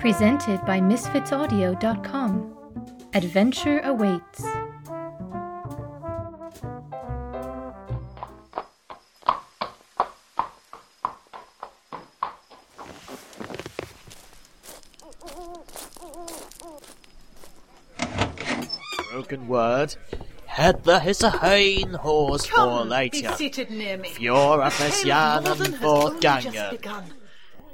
Presented by MisfitsAudio.com. Adventure awaits. Broken word. Hedda is a hein horse for Come, be seated near me. Fjord The tale of Maldon and has only just begun.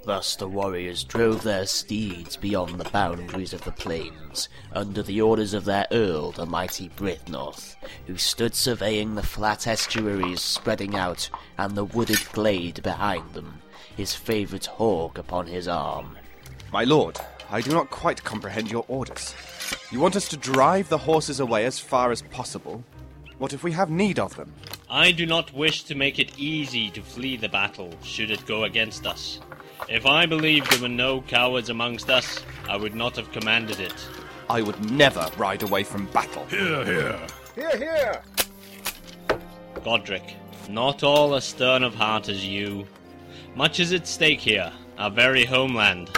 Thus the warriors drove their steeds beyond the boundaries of the plains, under the orders of their earl, the mighty Byrhtnoth, who stood surveying the flat estuaries spreading out and the wooded glade behind them, his favourite hawk upon his arm. My lord, I do not quite comprehend your orders. You want us to drive the horses away as far as possible? What if we have need of them? I do not wish to make it easy to flee the battle should it go against us. If I believed there were no cowards amongst us, I would not have commanded it. I would never ride away from battle. Hear hear Godric, not all are stern of heart as you. Much is at stake here, our very homeland.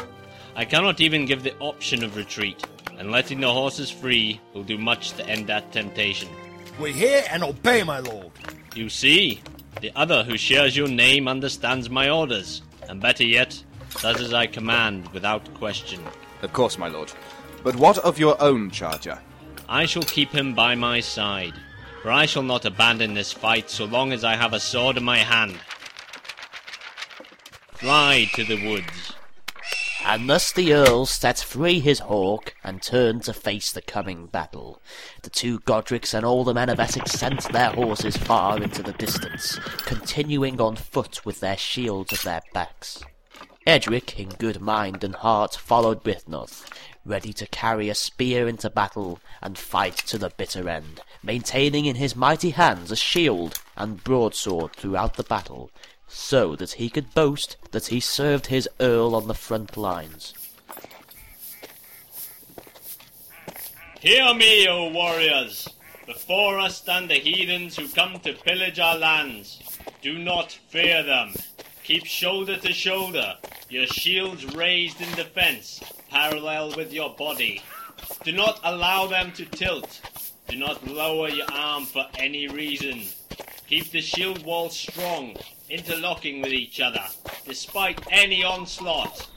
I cannot even give the option of retreat, and letting the horses free will do much to end that temptation. We hear and obey, my lord. You see, the other who shares your name understands my orders, and better yet, does as I command without question. Of course, my lord. But what of your own charger? I shall keep him by my side, for I shall not abandon this fight so long as I have a sword in my hand. Fly to the woods. And thus the Earl set free his hawk and turned to face the coming battle. The two Godric's and all the men of Essex sent their horses far into the distance, continuing on foot with their shields at their backs. Edric, in good mind and heart, followed Byrhtnoth, ready to carry a spear into battle and fight to the bitter end, maintaining in his mighty hands a shield and broadsword throughout the battle, so that he could boast that he served his earl on the front lines. Hear me, O warriors! Before us stand the heathens who come to pillage our lands. Do not fear them. Keep shoulder to shoulder, your shields raised in defense, parallel with your body. Do not allow them to tilt. Do not lower your arm for any reason. Keep the shield wall strong, interlocking with each other, despite any onslaught.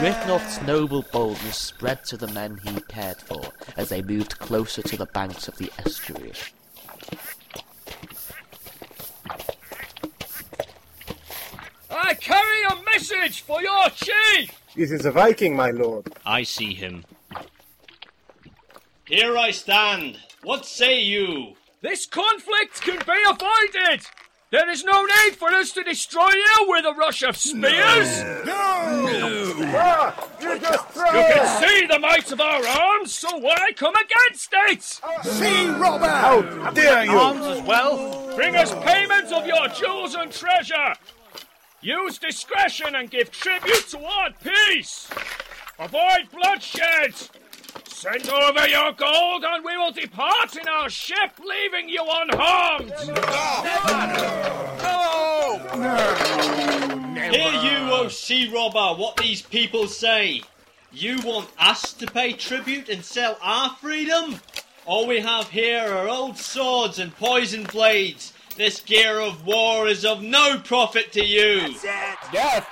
Byrhtnoth's noble boldness spread to the men he cared for as they moved closer to the banks of the estuary. I carry a message for your chief. It is a Viking, my lord. I see him. Here I stand. What say you? This conflict can be avoided. There is no need for us to destroy you with a rush of spears. Ah, you just You can see the might of our arms, so why come against it? See, Robert! How dare you! Arms as well. Bring us payment of your jewels and treasure. Use discretion and give tribute toward peace. Avoid bloodshed. Send over your gold and we will depart in our ship, leaving you unharmed. No! No! No! Hear you, O sea robber, what these people say. You want us to pay tribute and sell our freedom? All we have here are old swords and poisoned blades. This gear of war is of no profit to you. Yes! Yes!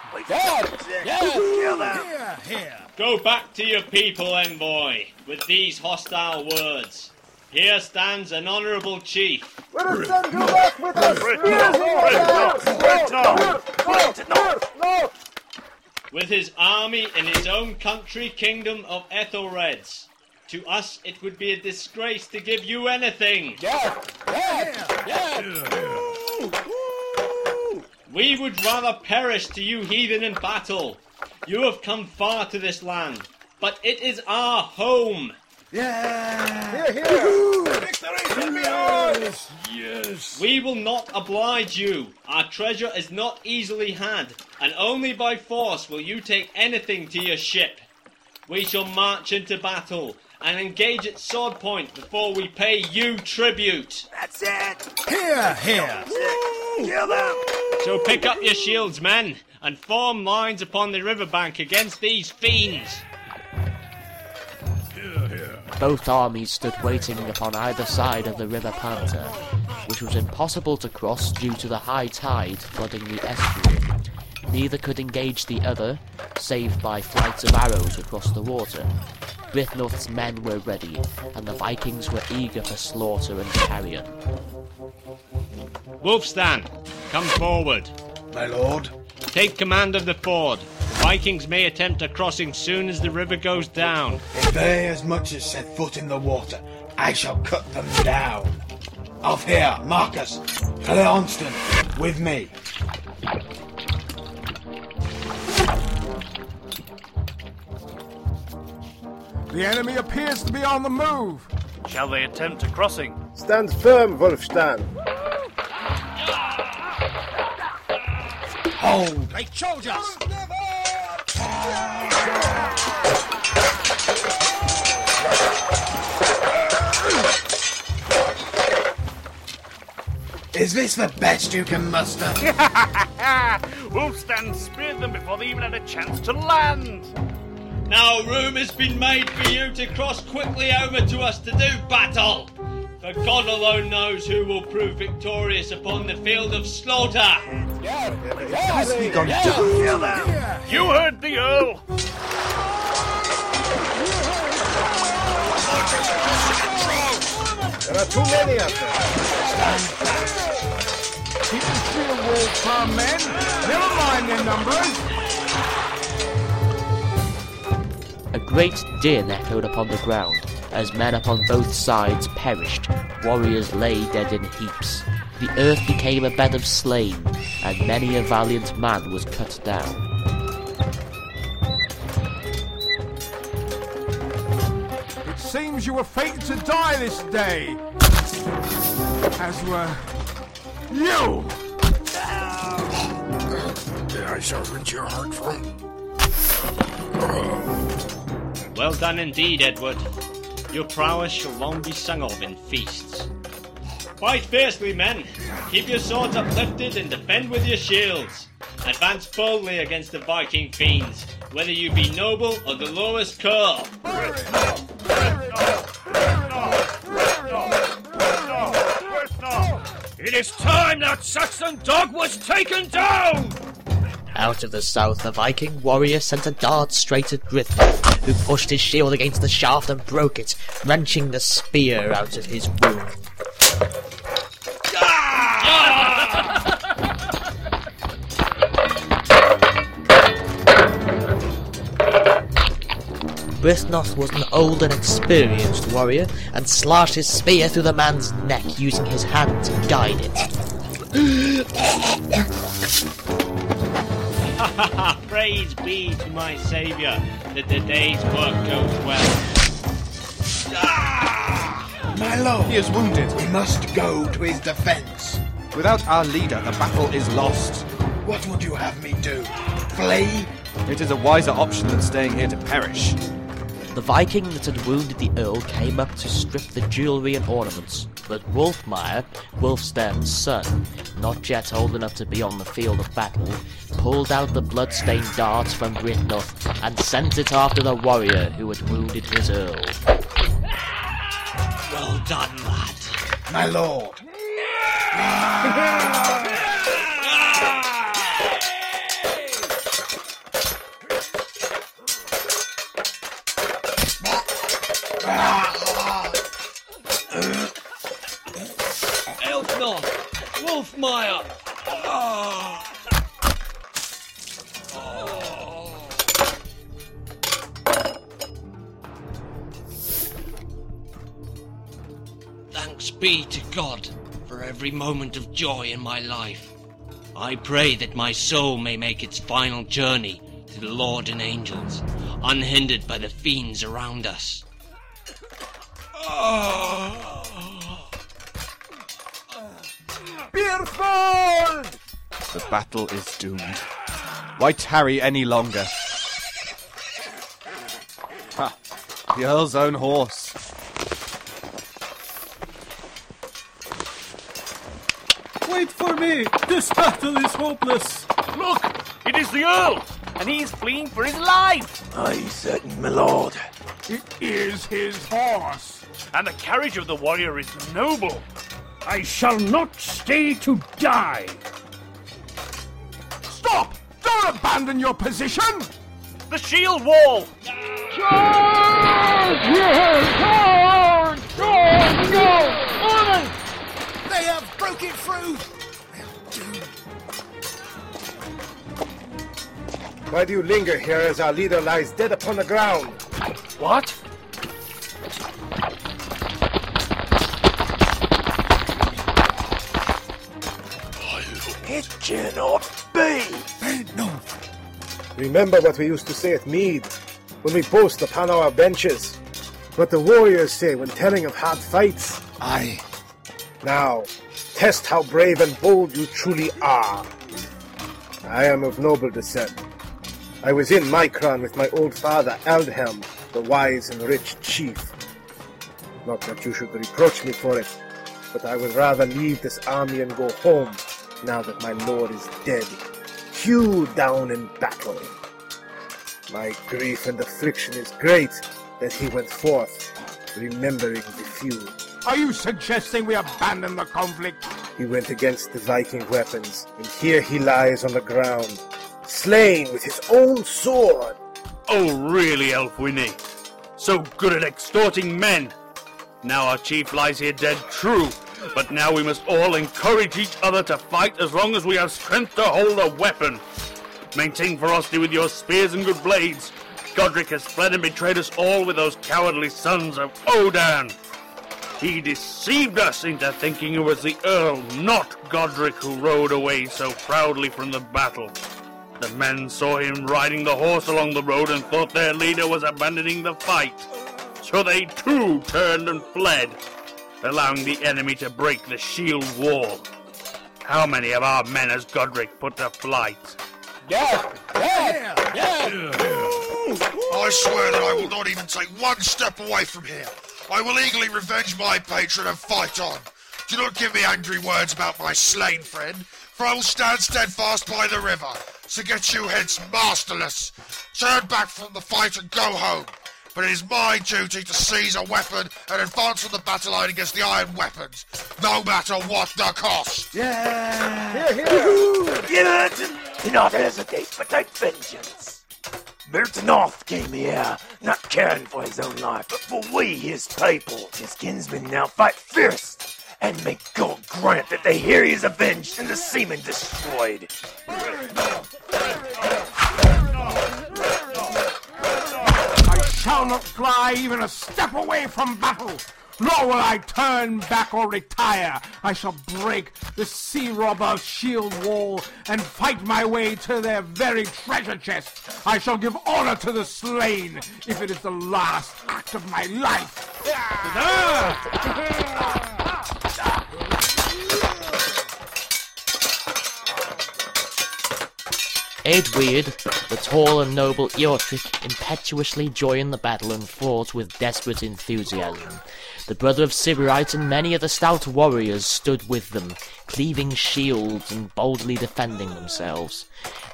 Yes! Go back to your people, envoy, with these hostile words. Here stands an honourable chief. Let us send you back with us! No! No! with his army in his own country kingdom of Ethelreds. To us, it would be a disgrace to give you anything. Yeah, yeah, yeah. We would rather perish to you heathen in battle. You have come far to this land, but it is our home. Yeah! Here, here! We will not oblige you. Our treasure is not easily had, and only by force will you take anything to your ship. We shall march into battle and engage at sword point before we pay you tribute. That's it. Here, here. Kill them. So pick up your shields, men, and form lines upon the riverbank against these fiends. Both armies stood waiting upon either side of the River Panther, which was impossible to cross due to the high tide flooding the estuary. Neither could engage the other, save by flights of arrows across the water. Byrhtnoth's men were ready, and the Vikings were eager for slaughter and carrion. Wulfstan, come forward. My lord. Take command of the ford. The Vikings may attempt a crossing soon as the river goes down. If they as much as set foot in the water, I shall cut them down. Off here, Marcus. Cleonston, with me. The enemy appears to be on the move. Shall they attempt a crossing? Stand firm, Wulfstan. Hold. Hey, soldiers! Is this the best you can muster? Wulfstan speared them before they even had a chance to land. Now room has been made for you to cross quickly over to us to do battle. For God alone knows who will prove victorious upon the field of slaughter. Has he gone down? You heard the Earl. There are too many of them. Keep the shield wall firm, men. Never mind their numbers. A great din echoed upon the ground, as men upon both sides perished, warriors lay dead in heaps. The earth became a bed of slain, and many a valiant man was cut down. It seems you were fated to die this day. As were you. I shall rent your heart from. Well done indeed, Eadweard. Your prowess shall long be sung of in feasts. Fight fiercely, men. Keep your swords uplifted and defend with your shields. Advance boldly against the Viking fiends, whether you be noble or the lowest cur. It is time that Saxon dog was taken down! Out of the south, a Viking warrior sent a dart straight at Byrhtnoth, who pushed his shield against the shaft and broke it, wrenching the spear out of his wound. Byrhtnoth was an old and experienced warrior, and slashed his spear through the man's neck using his hand to guide it. Praise be to my saviour that the day's work goes well. Ah! My lord. He is wounded. We must go to his defense. Without our leader, the battle is lost. What would you have me do? Flee? It is a wiser option than staying here to perish. The Viking that had wounded the Earl came up to strip the jewellery and ornaments, but Wulfmaer, Wulfstan's son, not yet old enough to be on the field of battle, pulled out the blood-stained dart from Byrhtnoth and sent it after the warrior who had wounded his Earl. Well done, lad. My lord. Wulfmaer! Thanks be to God for every moment of joy in my life. I pray that my soul may make its final journey to the Lord and angels, unhindered by the fiends around us. Ah. Beerfold! The battle is doomed. Why tarry any longer? Ha! The Earl's own horse. Wait for me! me! This battle is hopeless! Look! It is the Earl! And he is fleeing for his life! Aye, certain, my lord. It is his horse. And the carriage of the warrior is noble. I shall not stay to die! Stop! Don't abandon your position! The shield wall! Charge! Charge! Charge! Go! On it! They have broken through! Why do you linger here as our leader lies dead upon the ground? What? Cannot be! No. Remember what we used to say at Mead, when we boast upon our benches. What the warriors say when telling of hard fights. Aye. Now, test how brave and bold you truly are. I am of noble descent. I was in Micron with my old father, Aldhelm, the wise and rich chief. Not that you should reproach me for it, but I would rather leave this army and go home, now that my lord is dead, hewed down in battle. My grief and affliction is great that he went forth, remembering the few. Are you suggesting we abandon the conflict? He went against the Viking weapons, and here he lies on the ground, slain with his own sword. Oh, really, Aelfwine? So good at extorting men. Now our chief lies here dead, true, but now we must all encourage each other to fight as long as we have strength to hold a weapon. Maintain ferocity with your spears and good blades. Godric has fled and betrayed us all with those cowardly sons of Odin. He deceived us into thinking it was the Earl, not Godric, who rode away so proudly from the battle. The men saw him riding the horse along the road and thought their leader was abandoning the fight. So they too turned and fled, allowing the enemy to break the shield wall. How many of our men has Godric put to flight? I swear that I will not even take one step away from here. I will eagerly revenge my patron and fight on. Do not give me angry words about my slain friend, for I will stand steadfast by the river. So get you hence masterless. Turn back from the fight and go home. But it is my duty to seize a weapon and advance on the battle line against the iron weapons, no matter what the cost. Gilberton, do not hesitate, but take vengeance. Bertanoff came here, not caring for his own life, but for we, his people. His kinsmen now fight fierce, and may God grant that they hear he is avenged and the seamen destroyed. Shall not fly even a step away from battle, nor will I turn back or retire. I shall break the sea robber's shield wall and fight my way to their very treasure chest. I shall give honor to the slain if it is the last act of my life. Eadweard, the tall and noble Eortric, impetuously joined the battle and fought with desperate enthusiasm. The brother of Sybarite and many of the stout warriors stood with them, cleaving shields and boldly defending themselves.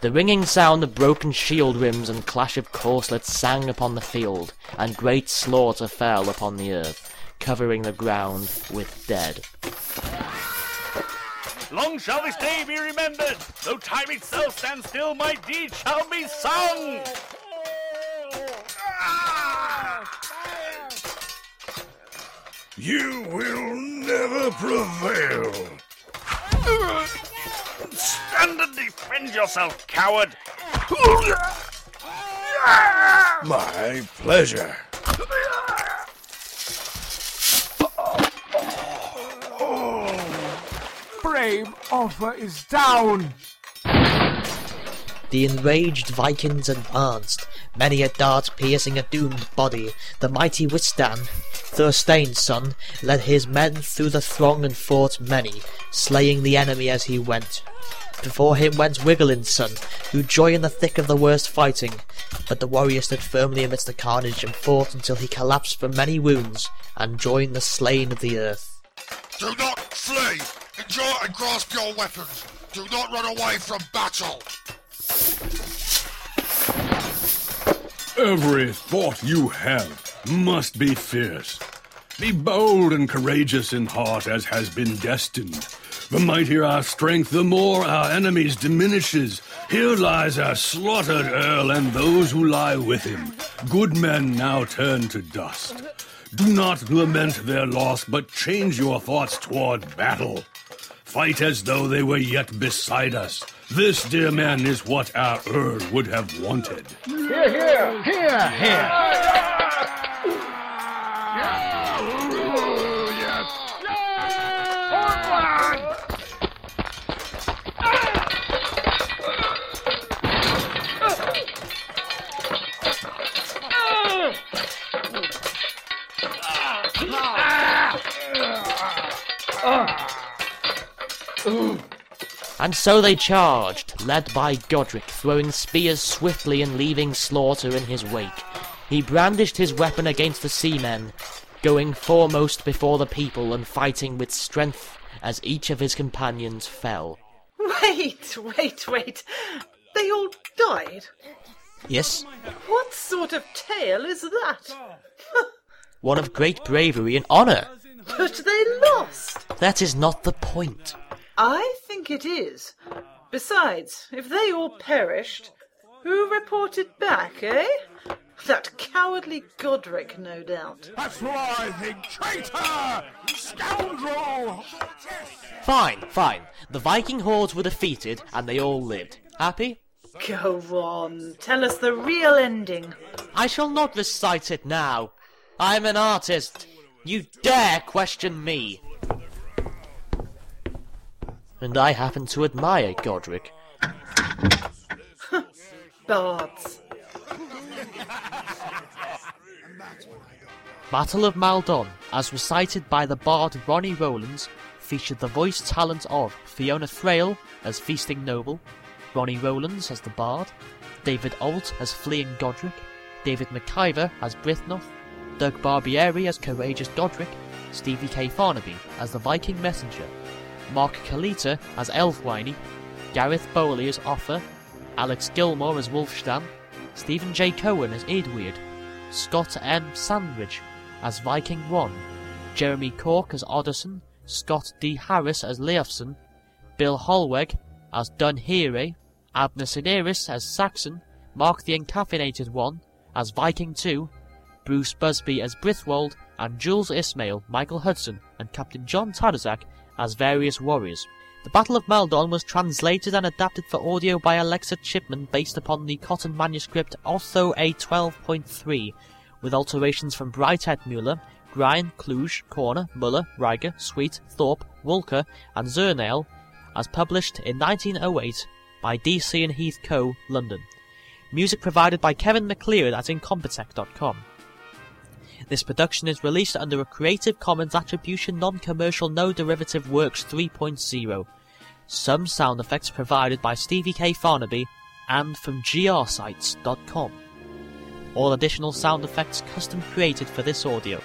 The ringing sound of broken shield rims and clash of corslets sang upon the field, and great slaughter fell upon the earth, covering the ground with dead. Long shall this day be remembered. Though time itself stand still, my deed shall be sung. You will never prevail. Stand and defend yourself, coward. My pleasure. Brave Offa is down. The enraged Vikings advanced, many a dart piercing a doomed body. The mighty Wistan, Thorstein's son, led his men through the throng and fought many, slaying the enemy as he went. Before him went Wigglin's son, who joined in the thick of the worst fighting, but the warrior stood firmly amidst the carnage and fought until he collapsed from many wounds and joined the slain of the earth. Do not flee. Enjoy and grasp your weapons. Do not run away from battle. Every thought you have must be fierce. Be bold and courageous in heart as has been destined. The mightier our strength, the more our enemies diminishes. Here lies our slaughtered earl and those who lie with him. Good men now turn to dust. Do not lament their loss, but change your thoughts toward battle. Fight as though they were yet beside us. This, dear man, is what our Earl would have wanted. Here, here, here, here. And so they charged, led by Godric, throwing spears swiftly and leaving slaughter in his wake. He brandished his weapon against the seamen, going foremost before the people and fighting with strength as each of his companions fell. Wait, wait, wait. They all died? Yes, What sort of tale is that? one of great bravery and honour. But they lost. That is not the point. I think it is. Besides, if they all perished, who reported back, eh? That cowardly Godric, no doubt. That's what I think. Traitor! Scoundrel! Fine, fine. The Viking hordes were defeated and they all lived. Happy? Go on, tell us the real ending. I shall not recite it now. I'm an artist. You dare question me. And I happen to admire Godric. Bards. Battle of Maldon, as recited by the bard Ronnie Rowlands, featured the voice talent of Fiona Thraille as Feasting Noble, Ronnie Rowlands as the bard, David Ault as Fleeing Godric, David Maciver as Byrhtnoth, Doug Barbieri as Courageous Godric, Stevie K. Farnaby as the Viking Messenger, Mark Kalita as Aelfwine, Gareth Bowley as Offa, Alex Gilmour as Wulfstan, Steven J. Cohen as Eadweard, Scott M. Sandridge as Viking 1, Jeremy Corke as Oddason, Scott D. Harris as Leofson, Bill Hollweg as Dunhere, Abner Senires as Saxon, Mark the Encaffeinated One as Viking 2, Bruce Busby as Brythwold, and Jules Ismail, Michael Hudson, and Captain John Tadrzak as various warriors. The Battle of Maldon was translated and adapted for audio by Alexa Chipman based upon the Cotton manuscript Otho A 12.3, with alterations from Bright Ettmuler, Grein, Kluge, Korner, Muller, Rieger, Sweet, Thorpe, Wulcker, and Zernial, as published in 1908 by DC and Heath Co., London. Music provided by Kevin MacLeod at Incompetech.com. This production is released under a Creative Commons Attribution Non-Commercial No Derivative Works 3.0. Some sound effects provided by Stevie K. Farnaby and from grsites.com. All additional sound effects custom created for this audio.